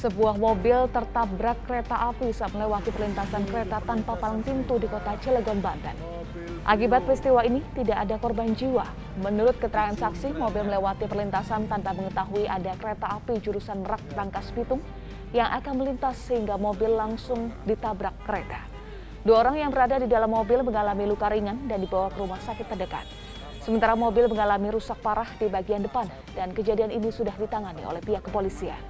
Sebuah mobil tertabrak kereta api saat melewati perlintasan kereta tanpa palang pintu di kota Cilegon, Banten. Akibat peristiwa ini tidak ada korban jiwa. Menurut keterangan saksi, mobil melewati perlintasan tanpa mengetahui ada kereta api jurusan Merak Rangkas Bitung yang akan melintas sehingga mobil langsung ditabrak kereta. Dua orang yang berada di dalam mobil mengalami luka ringan dan dibawa ke rumah sakit terdekat. Sementara mobil mengalami rusak parah di bagian depan dan kejadian ini sudah ditangani oleh pihak kepolisian.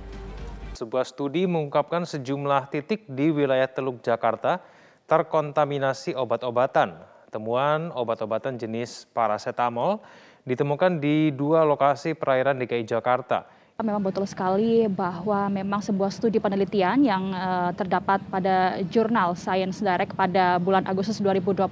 Sebuah studi mengungkapkan sejumlah titik di wilayah Teluk Jakarta terkontaminasi obat-obatan. Temuan obat-obatan jenis paracetamol ditemukan di dua lokasi perairan DKI Jakarta memang betul sekali bahwa memang sebuah studi penelitian yang uh, terdapat pada jurnal Science Direct pada bulan Agustus 2021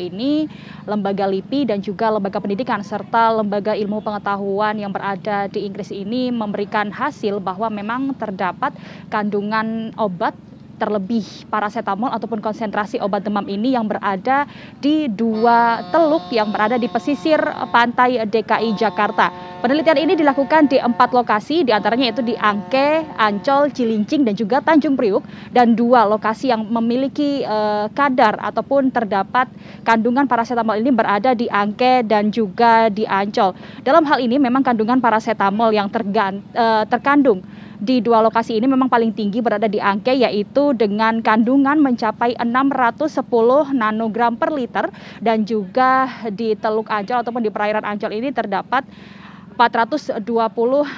ini lembaga LIPI dan juga lembaga pendidikan serta lembaga ilmu pengetahuan yang berada di Inggris ini memberikan hasil bahwa memang terdapat kandungan obat terlebih paracetamol ataupun konsentrasi obat demam ini yang berada di dua teluk yang berada di pesisir pantai DKI Jakarta. Penelitian ini dilakukan di empat lokasi, di antaranya itu di Angke, Ancol, Cilincing, dan juga Tanjung Priuk, dan dua lokasi yang memiliki uh, kadar ataupun terdapat kandungan paracetamol ini berada di Angke dan juga di Ancol. Dalam hal ini memang kandungan paracetamol yang tergan, uh, terkandung di dua lokasi ini memang paling tinggi berada di Angke yaitu dengan kandungan mencapai 610 nanogram per liter dan juga di Teluk Ancol ataupun di perairan Ancol ini terdapat 420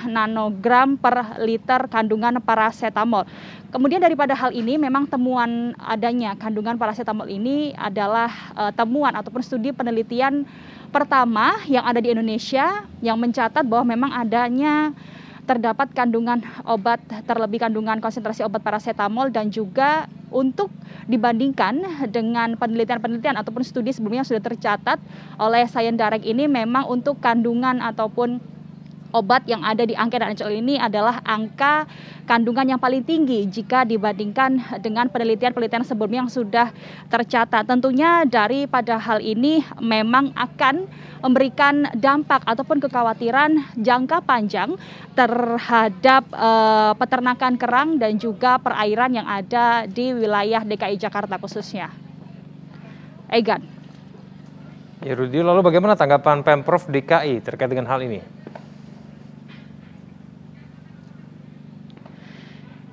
nanogram per liter kandungan paracetamol. Kemudian daripada hal ini memang temuan adanya kandungan paracetamol ini adalah uh, temuan ataupun studi penelitian pertama yang ada di Indonesia yang mencatat bahwa memang adanya terdapat kandungan obat terlebih kandungan konsentrasi obat paracetamol dan juga untuk dibandingkan dengan penelitian-penelitian ataupun studi sebelumnya yang sudah tercatat oleh Science Direct ini memang untuk kandungan ataupun obat yang ada di Angke dan Ancol ini adalah angka kandungan yang paling tinggi jika dibandingkan dengan penelitian-penelitian sebelumnya yang sudah tercatat. Tentunya dari pada hal ini memang akan memberikan dampak ataupun kekhawatiran jangka panjang terhadap uh, peternakan kerang dan juga perairan yang ada di wilayah DKI Jakarta khususnya. Egan. Ya Rudi, lalu bagaimana tanggapan Pemprov DKI terkait dengan hal ini?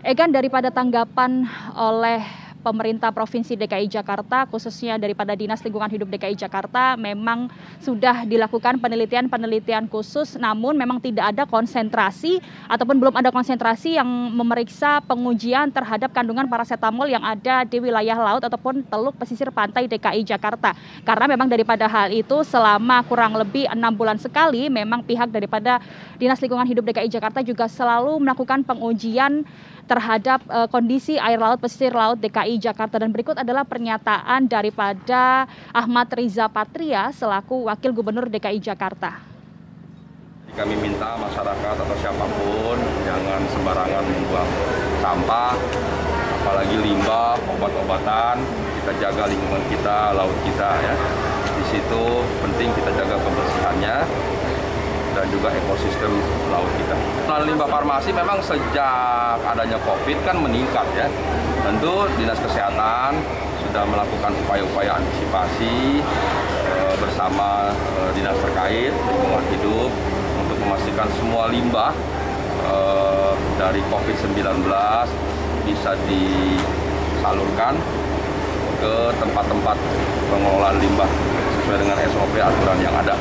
Egan daripada tanggapan oleh pemerintah Provinsi DKI Jakarta, khususnya daripada Dinas Lingkungan Hidup DKI Jakarta, memang sudah dilakukan penelitian-penelitian khusus, namun memang tidak ada konsentrasi ataupun belum ada konsentrasi yang memeriksa pengujian terhadap kandungan paracetamol yang ada di wilayah laut ataupun teluk pesisir pantai DKI Jakarta. Karena memang daripada hal itu selama kurang lebih enam bulan sekali, memang pihak daripada Dinas Lingkungan Hidup DKI Jakarta juga selalu melakukan pengujian terhadap uh, kondisi air laut pesisir laut DKI Jakarta dan berikut adalah pernyataan daripada Ahmad Riza Patria selaku Wakil Gubernur DKI Jakarta. Kami minta masyarakat atau siapa pun jangan sembarangan membuang sampah, apalagi limbah, obat-obatan. Kita jaga lingkungan kita, laut kita ya. Di situ penting kita jaga kebersihannya dan juga ekosistem laut kita. Nah, limbah farmasi memang sejak adanya COVID kan meningkat ya. Tentu Dinas Kesehatan sudah melakukan upaya-upaya antisipasi e, bersama e, dinas terkait lingkungan hidup untuk memastikan semua limbah e, dari COVID-19 bisa disalurkan ke tempat-tempat pengelolaan limbah sesuai dengan SOP aturan yang ada.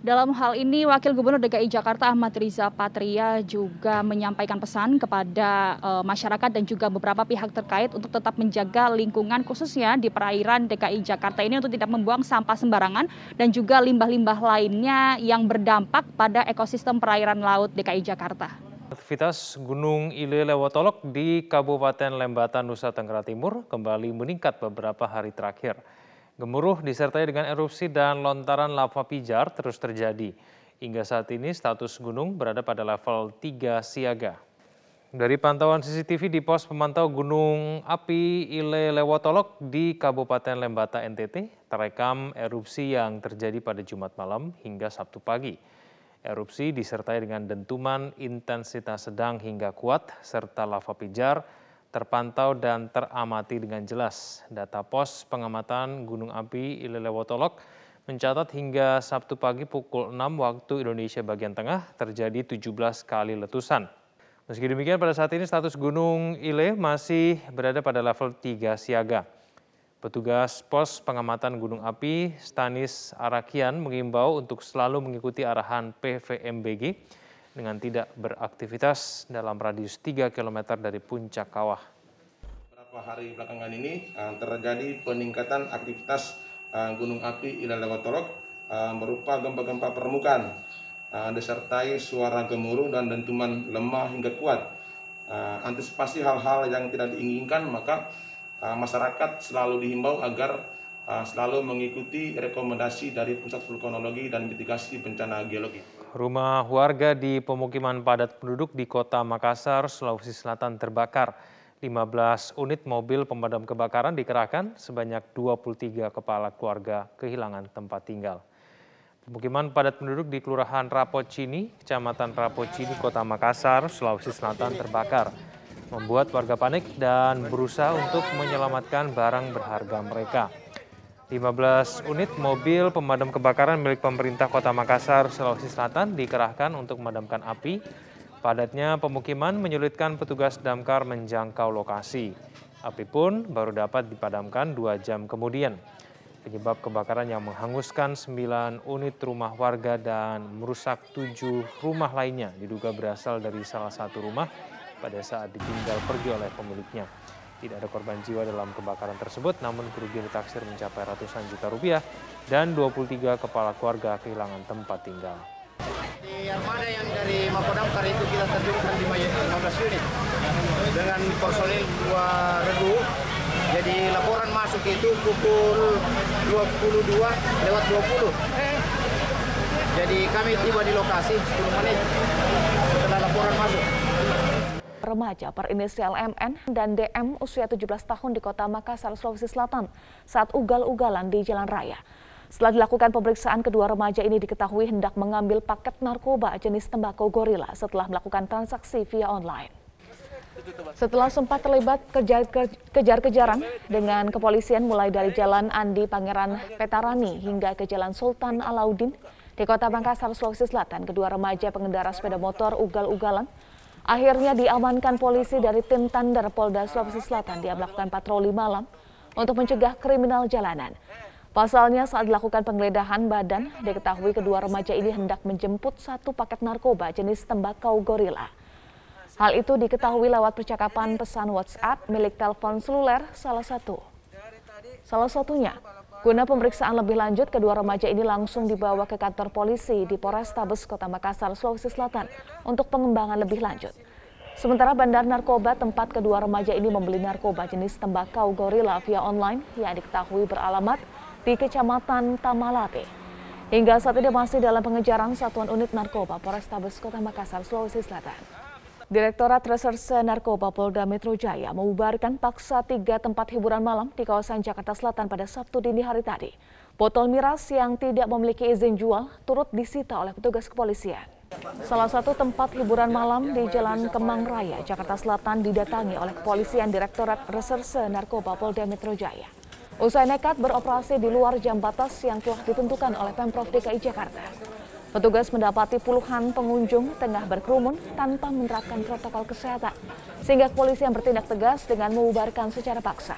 Dalam hal ini, Wakil Gubernur DKI Jakarta Ahmad Riza Patria juga menyampaikan pesan kepada uh, masyarakat dan juga beberapa pihak terkait untuk tetap menjaga lingkungan khususnya di perairan DKI Jakarta ini untuk tidak membuang sampah sembarangan dan juga limbah-limbah lainnya yang berdampak pada ekosistem perairan laut DKI Jakarta. Aktivitas Gunung Ile Lewotolok di Kabupaten Lembatan, Nusa Tenggara Timur kembali meningkat beberapa hari terakhir. Gemuruh disertai dengan erupsi dan lontaran lava pijar terus terjadi. Hingga saat ini status gunung berada pada level 3 siaga. Dari pantauan CCTV di pos pemantau Gunung Api Ile Lewotolok di Kabupaten Lembata NTT, terekam erupsi yang terjadi pada Jumat malam hingga Sabtu pagi. Erupsi disertai dengan dentuman intensitas sedang hingga kuat serta lava pijar terpantau dan teramati dengan jelas. Data pos pengamatan Gunung Api Ilelewotolok mencatat hingga Sabtu pagi pukul 6 waktu Indonesia bagian tengah terjadi 17 kali letusan. Meski demikian pada saat ini status Gunung Ile masih berada pada level 3 siaga. Petugas pos pengamatan gunung api Stanis Arakian mengimbau untuk selalu mengikuti arahan PVMBG dengan tidak beraktivitas dalam radius 3 km dari puncak kawah. Beberapa hari belakangan ini uh, terjadi peningkatan aktivitas uh, gunung api Ilalewatolok uh, berupa gempa-gempa permukaan disertai suara gemuruh dan dentuman lemah hingga kuat. Antisipasi hal-hal yang tidak diinginkan maka masyarakat selalu dihimbau agar selalu mengikuti rekomendasi dari Pusat Vulkanologi dan Mitigasi Bencana Geologi. Rumah warga di pemukiman padat penduduk di kota Makassar, Sulawesi Selatan terbakar. 15 unit mobil pemadam kebakaran dikerahkan, sebanyak 23 kepala keluarga kehilangan tempat tinggal. Pemukiman padat penduduk di Kelurahan Rapocini, Kecamatan Rapocini, Kota Makassar, Sulawesi Selatan terbakar membuat warga panik dan berusaha untuk menyelamatkan barang berharga mereka. 15 unit mobil pemadam kebakaran milik pemerintah Kota Makassar, Sulawesi Selatan dikerahkan untuk memadamkan api. Padatnya pemukiman menyulitkan petugas damkar menjangkau lokasi. Api pun baru dapat dipadamkan dua jam kemudian. Penyebab kebakaran yang menghanguskan 9 unit rumah warga dan merusak tujuh rumah lainnya diduga berasal dari salah satu rumah pada saat ditinggal pergi oleh pemiliknya. Tidak ada korban jiwa dalam kebakaran tersebut, namun kerugian ditaksir mencapai ratusan juta rupiah dan 23 kepala keluarga kehilangan tempat tinggal. Di armada yang dari Mako Damkar itu kita terjunkan 15 unit dengan personil dua regu. Jadi laporan masuk itu pukul 22 lewat 20. Jadi kami tiba di lokasi 10 menit setelah laporan masuk remaja berinisial MN dan DM usia 17 tahun di kota Makassar, Sulawesi Selatan saat ugal-ugalan di jalan raya. Setelah dilakukan pemeriksaan, kedua remaja ini diketahui hendak mengambil paket narkoba jenis tembakau gorila setelah melakukan transaksi via online. Setelah sempat terlibat kejar-kejaran dengan kepolisian mulai dari Jalan Andi Pangeran Petarani hingga ke Jalan Sultan Alauddin di kota Makassar, Sulawesi Selatan, kedua remaja pengendara sepeda motor ugal-ugalan Akhirnya diamankan polisi dari tim Tandar Polda Sulawesi Selatan. Dia melakukan patroli malam untuk mencegah kriminal jalanan. Pasalnya saat dilakukan penggeledahan badan, diketahui kedua remaja ini hendak menjemput satu paket narkoba jenis tembakau gorila. Hal itu diketahui lewat percakapan pesan WhatsApp milik telepon seluler salah satu. Salah satunya, Guna pemeriksaan lebih lanjut, kedua remaja ini langsung dibawa ke kantor polisi di Polrestabes Kota Makassar, Sulawesi Selatan untuk pengembangan lebih lanjut. Sementara bandar narkoba tempat kedua remaja ini membeli narkoba jenis tembakau gorila via online yang diketahui beralamat di Kecamatan Tamalate. Hingga saat ini masih dalam pengejaran Satuan Unit Narkoba Polrestabes Kota Makassar, Sulawesi Selatan. Direktorat Reserse Narkoba Polda Metro Jaya membubarkan paksa tiga tempat hiburan malam di kawasan Jakarta Selatan pada Sabtu dini hari tadi. Botol miras yang tidak memiliki izin jual turut disita oleh petugas kepolisian. Salah satu tempat hiburan malam di Jalan Kemang Raya, Jakarta Selatan didatangi oleh kepolisian Direktorat Reserse Narkoba Polda Metro Jaya. Usai nekat beroperasi di luar jam batas yang telah ditentukan oleh Pemprov DKI Jakarta. Petugas mendapati puluhan pengunjung tengah berkerumun tanpa menerapkan protokol kesehatan, sehingga kepolisian bertindak tegas dengan mengubarkan secara paksa.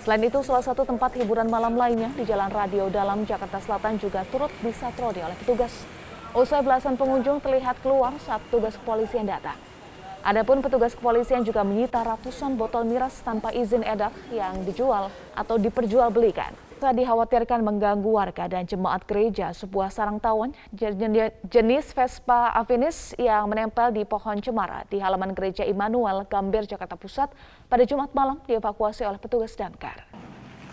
Selain itu, salah satu tempat hiburan malam lainnya di Jalan Radio Dalam Jakarta Selatan juga turut disatrodi oleh petugas. Usai belasan pengunjung terlihat keluar saat petugas kepolisian datang. Adapun petugas kepolisian juga menyita ratusan botol miras tanpa izin edar yang dijual atau diperjualbelikan dikhawatirkan mengganggu warga dan jemaat gereja sebuah sarang tawon jenis Vespa afinis yang menempel di pohon cemara di halaman gereja Immanuel Gambir Jakarta Pusat pada Jumat malam dievakuasi oleh petugas damkar.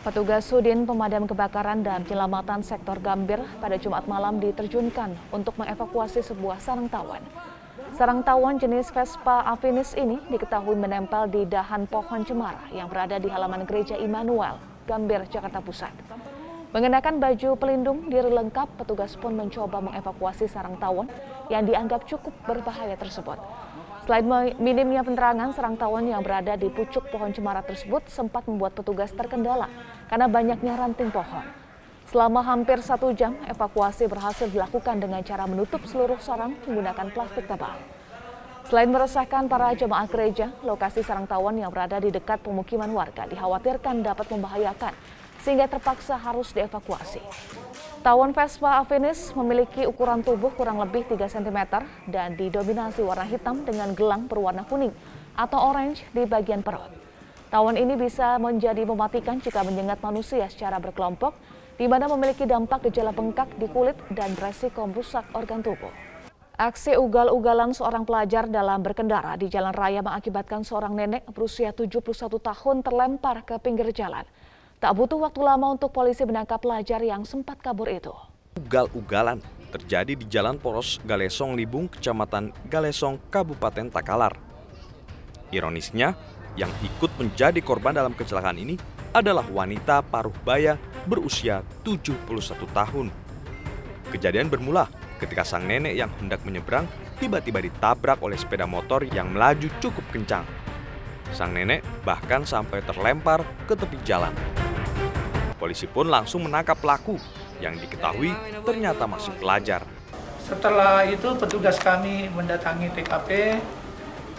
Petugas Sudin Pemadam Kebakaran dan Penyelamatan Sektor Gambir pada Jumat malam diterjunkan untuk mengevakuasi sebuah sarang tawon. Sarang tawon jenis Vespa afinis ini diketahui menempel di dahan pohon cemara yang berada di halaman gereja Immanuel Gambir, Jakarta Pusat. Mengenakan baju pelindung diri lengkap, petugas pun mencoba mengevakuasi sarang tawon yang dianggap cukup berbahaya tersebut. Selain minimnya penerangan, sarang tawon yang berada di pucuk pohon cemara tersebut sempat membuat petugas terkendala karena banyaknya ranting pohon. Selama hampir satu jam, evakuasi berhasil dilakukan dengan cara menutup seluruh sarang menggunakan plastik tebal. Selain meresahkan para jemaah gereja, lokasi sarang tawon yang berada di dekat pemukiman warga dikhawatirkan dapat membahayakan sehingga terpaksa harus dievakuasi. Tawon Vespa afinis memiliki ukuran tubuh kurang lebih 3 cm dan didominasi warna hitam dengan gelang berwarna kuning atau orange di bagian perut. Tawon ini bisa menjadi mematikan jika menyengat manusia secara berkelompok, di mana memiliki dampak gejala bengkak di kulit dan beresiko merusak organ tubuh. Aksi ugal-ugalan seorang pelajar dalam berkendara di jalan raya mengakibatkan seorang nenek berusia 71 tahun terlempar ke pinggir jalan. Tak butuh waktu lama untuk polisi menangkap pelajar yang sempat kabur itu. Ugal-ugalan terjadi di Jalan Poros Galesong Libung, Kecamatan Galesong, Kabupaten Takalar. Ironisnya, yang ikut menjadi korban dalam kecelakaan ini adalah wanita paruh baya berusia 71 tahun. Kejadian bermula ketika sang nenek yang hendak menyeberang tiba-tiba ditabrak oleh sepeda motor yang melaju cukup kencang. Sang nenek bahkan sampai terlempar ke tepi jalan. Polisi pun langsung menangkap pelaku yang diketahui ternyata masih pelajar. Setelah itu petugas kami mendatangi TKP,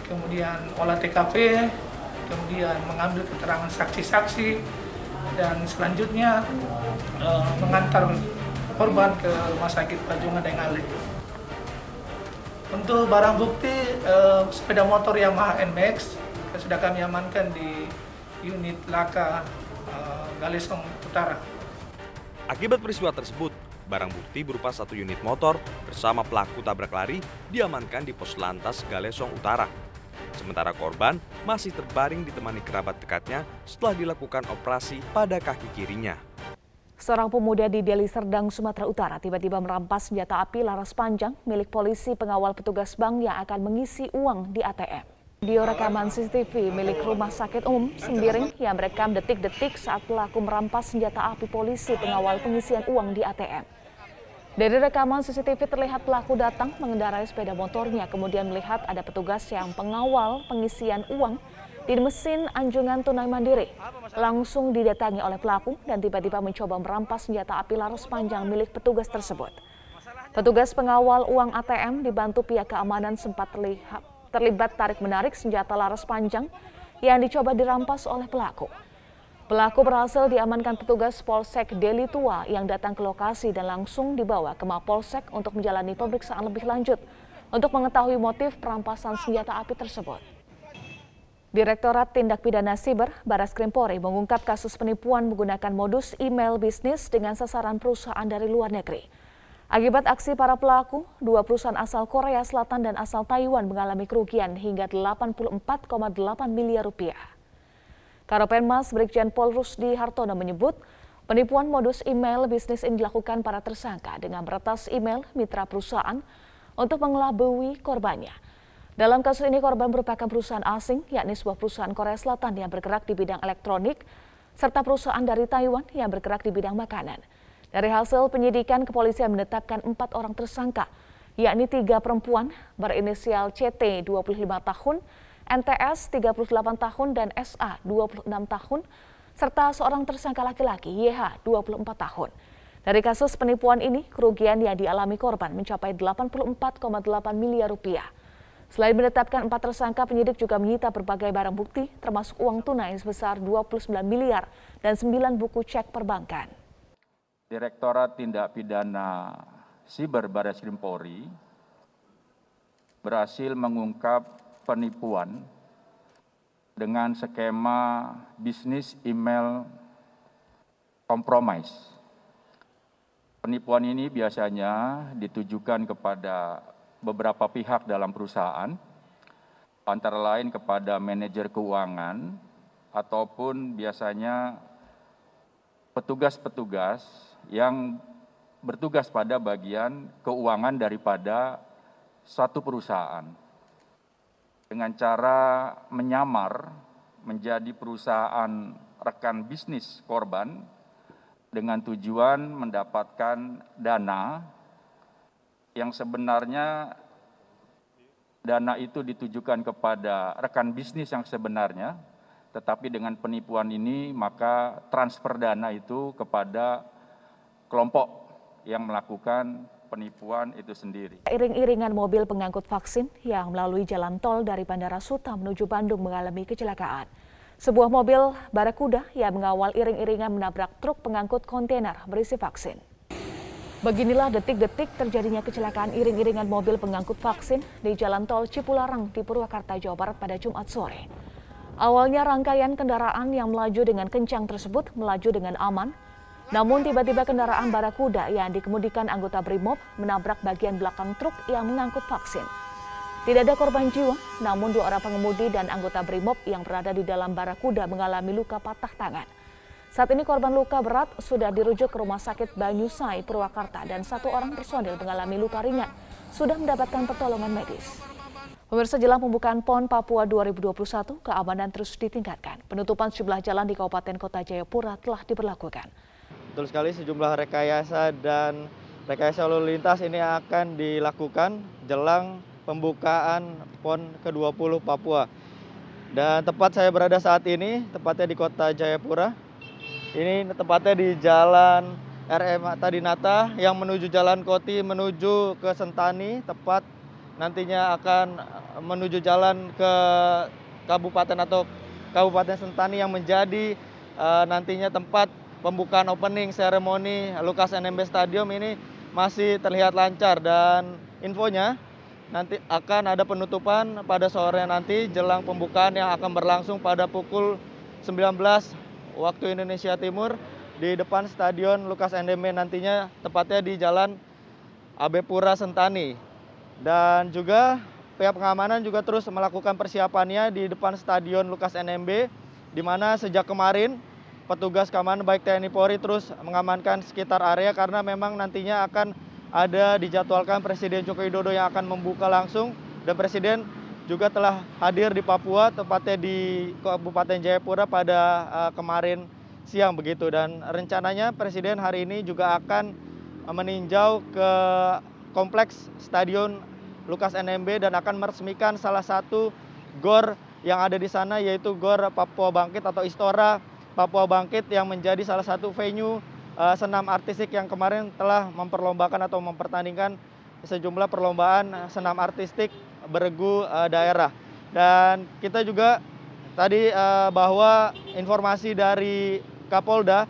kemudian olah TKP, kemudian mengambil keterangan saksi-saksi, dan selanjutnya uh, mengantar korban ke rumah sakit Pajungan Ale. Untuk barang bukti uh, sepeda motor Yamaha NMAX sudah kami amankan di unit Laka uh, Galesong Utara. Akibat peristiwa tersebut, barang bukti berupa satu unit motor bersama pelaku tabrak lari diamankan di pos lantas Galesong Utara. Sementara korban masih terbaring ditemani kerabat dekatnya setelah dilakukan operasi pada kaki kirinya. Seorang pemuda di Deli Serdang, Sumatera Utara tiba-tiba merampas senjata api laras panjang milik polisi pengawal petugas bank yang akan mengisi uang di ATM. Video rekaman CCTV milik Rumah Sakit Umum Sembiring yang merekam detik-detik saat pelaku merampas senjata api polisi pengawal pengisian uang di ATM. Dari rekaman CCTV terlihat pelaku datang mengendarai sepeda motornya kemudian melihat ada petugas yang pengawal pengisian uang di mesin anjungan tunai mandiri. Langsung didatangi oleh pelaku dan tiba-tiba mencoba merampas senjata api laras panjang milik petugas tersebut. Petugas pengawal uang ATM dibantu pihak keamanan sempat terlihat terlibat tarik-menarik senjata laras panjang yang dicoba dirampas oleh pelaku. Pelaku berhasil diamankan petugas Polsek Deli Tua yang datang ke lokasi dan langsung dibawa ke Mapolsek untuk menjalani pemeriksaan lebih lanjut untuk mengetahui motif perampasan senjata api tersebut. Direktorat Tindak Pidana Siber Baras Krimpori mengungkap kasus penipuan menggunakan modus email bisnis dengan sasaran perusahaan dari luar negeri. Akibat aksi para pelaku, dua perusahaan asal Korea Selatan dan asal Taiwan mengalami kerugian hingga 84,8 miliar rupiah. Karopenmas Brigjen Pol Rusdi Hartono menyebut penipuan modus email bisnis ini dilakukan para tersangka dengan meretas email mitra perusahaan untuk mengelabui korbannya. Dalam kasus ini korban merupakan perusahaan asing, yakni sebuah perusahaan Korea Selatan yang bergerak di bidang elektronik, serta perusahaan dari Taiwan yang bergerak di bidang makanan. Dari hasil penyidikan, kepolisian menetapkan empat orang tersangka, yakni tiga perempuan berinisial CT 25 tahun, NTS 38 tahun, dan SA 26 tahun, serta seorang tersangka laki-laki YH 24 tahun. Dari kasus penipuan ini, kerugian yang dialami korban mencapai 84,8 miliar rupiah. Selain menetapkan empat tersangka, penyidik juga menyita berbagai barang bukti, termasuk uang tunai sebesar 29 miliar dan 9 buku cek perbankan. Direktorat Tindak Pidana Siber Baris Krim Polri berhasil mengungkap penipuan dengan skema bisnis email compromise. Penipuan ini biasanya ditujukan kepada beberapa pihak dalam perusahaan, antara lain kepada manajer keuangan ataupun biasanya petugas-petugas yang bertugas pada bagian keuangan daripada suatu perusahaan. Dengan cara menyamar menjadi perusahaan rekan bisnis korban dengan tujuan mendapatkan dana yang sebenarnya dana itu ditujukan kepada rekan bisnis yang sebenarnya, tetapi dengan penipuan ini maka transfer dana itu kepada kelompok yang melakukan penipuan itu sendiri. Iring-iringan mobil pengangkut vaksin yang melalui jalan tol dari Bandara Suta menuju Bandung mengalami kecelakaan. Sebuah mobil barakuda yang mengawal iring-iringan menabrak truk pengangkut kontainer berisi vaksin. Beginilah detik-detik terjadinya kecelakaan iring-iringan mobil pengangkut vaksin di Jalan Tol Cipularang di Purwakarta, Jawa Barat pada Jumat sore. Awalnya rangkaian kendaraan yang melaju dengan kencang tersebut melaju dengan aman, namun tiba-tiba kendaraan barakuda yang dikemudikan anggota BRIMOB menabrak bagian belakang truk yang mengangkut vaksin. Tidak ada korban jiwa, namun dua orang pengemudi dan anggota BRIMOB yang berada di dalam barakuda mengalami luka patah tangan. Saat ini korban luka berat sudah dirujuk ke Rumah Sakit Banyusai, Purwakarta, dan satu orang personil mengalami luka ringan sudah mendapatkan pertolongan medis. Pemirsa jelang pembukaan PON Papua 2021, keamanan terus ditingkatkan. Penutupan sejumlah jalan di Kabupaten Kota Jayapura telah diberlakukan. Betul sekali sejumlah rekayasa dan rekayasa lalu lintas ini akan dilakukan jelang pembukaan PON ke-20 Papua. Dan tempat saya berada saat ini, tepatnya di kota Jayapura. Ini tepatnya di jalan RM Tadinata yang menuju Jalan Koti menuju ke Sentani, tepat nantinya akan menuju jalan ke kabupaten atau Kabupaten Sentani yang menjadi uh, nantinya tempat pembukaan opening seremoni Lukas NMB Stadium ini masih terlihat lancar. Dan infonya nanti akan ada penutupan pada sore nanti jelang pembukaan yang akan berlangsung pada pukul 19 waktu Indonesia Timur di depan Stadion Lukas NDM nantinya tepatnya di Jalan AB Pura Sentani. Dan juga pihak pengamanan juga terus melakukan persiapannya di depan Stadion Lukas NMB di mana sejak kemarin petugas keamanan baik TNI Polri terus mengamankan sekitar area karena memang nantinya akan ada dijadwalkan Presiden Joko Widodo yang akan membuka langsung dan Presiden juga telah hadir di Papua tepatnya di Kabupaten Jayapura pada uh, kemarin siang begitu. Dan rencananya Presiden hari ini juga akan meninjau ke kompleks Stadion Lukas NMB dan akan meresmikan salah satu gor yang ada di sana yaitu Gor Papua Bangkit atau Istora Papua Bangkit yang menjadi salah satu venue uh, senam artistik yang kemarin telah memperlombakan atau mempertandingkan sejumlah perlombaan senam artistik beregu uh, daerah. Dan kita juga tadi uh, bahwa informasi dari Kapolda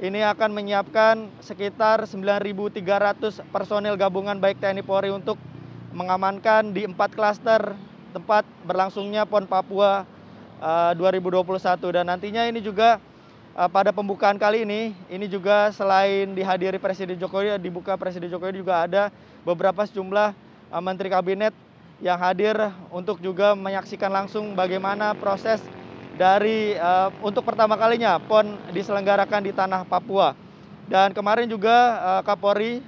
ini akan menyiapkan sekitar 9.300 personil gabungan baik TNI Polri untuk mengamankan di empat klaster tempat berlangsungnya PON Papua uh, 2021 dan nantinya ini juga Eh, pada pembukaan kali ini, ini juga selain dihadiri Presiden Jokowi, dibuka Presiden Jokowi juga ada beberapa sejumlah eh, menteri kabinet yang hadir untuk juga menyaksikan langsung bagaimana proses dari uh, untuk pertama kalinya PON diselenggarakan di tanah Papua. Dan kemarin juga uh, Kapolri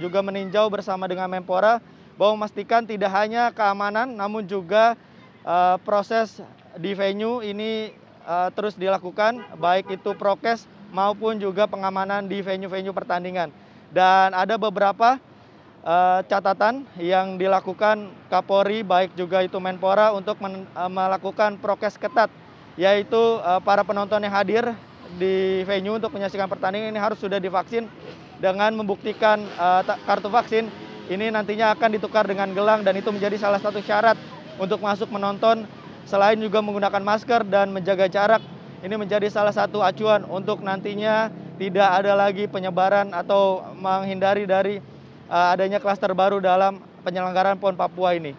juga meninjau bersama dengan Menpora bahwa memastikan tidak hanya keamanan namun juga uh, proses di venue ini terus dilakukan baik itu prokes maupun juga pengamanan di venue-venue pertandingan. Dan ada beberapa uh, catatan yang dilakukan Kapolri baik juga itu Menpora untuk uh, melakukan prokes ketat yaitu para penonton yang hadir di venue untuk menyaksikan pertandingan ini harus sudah divaksin dengan membuktikan kartu vaksin ini nantinya akan ditukar dengan gelang dan itu menjadi salah satu syarat untuk masuk menonton Selain juga menggunakan masker dan menjaga jarak, ini menjadi salah satu acuan untuk nantinya tidak ada lagi penyebaran atau menghindari dari uh, adanya klaster baru dalam penyelenggaraan PON Papua ini.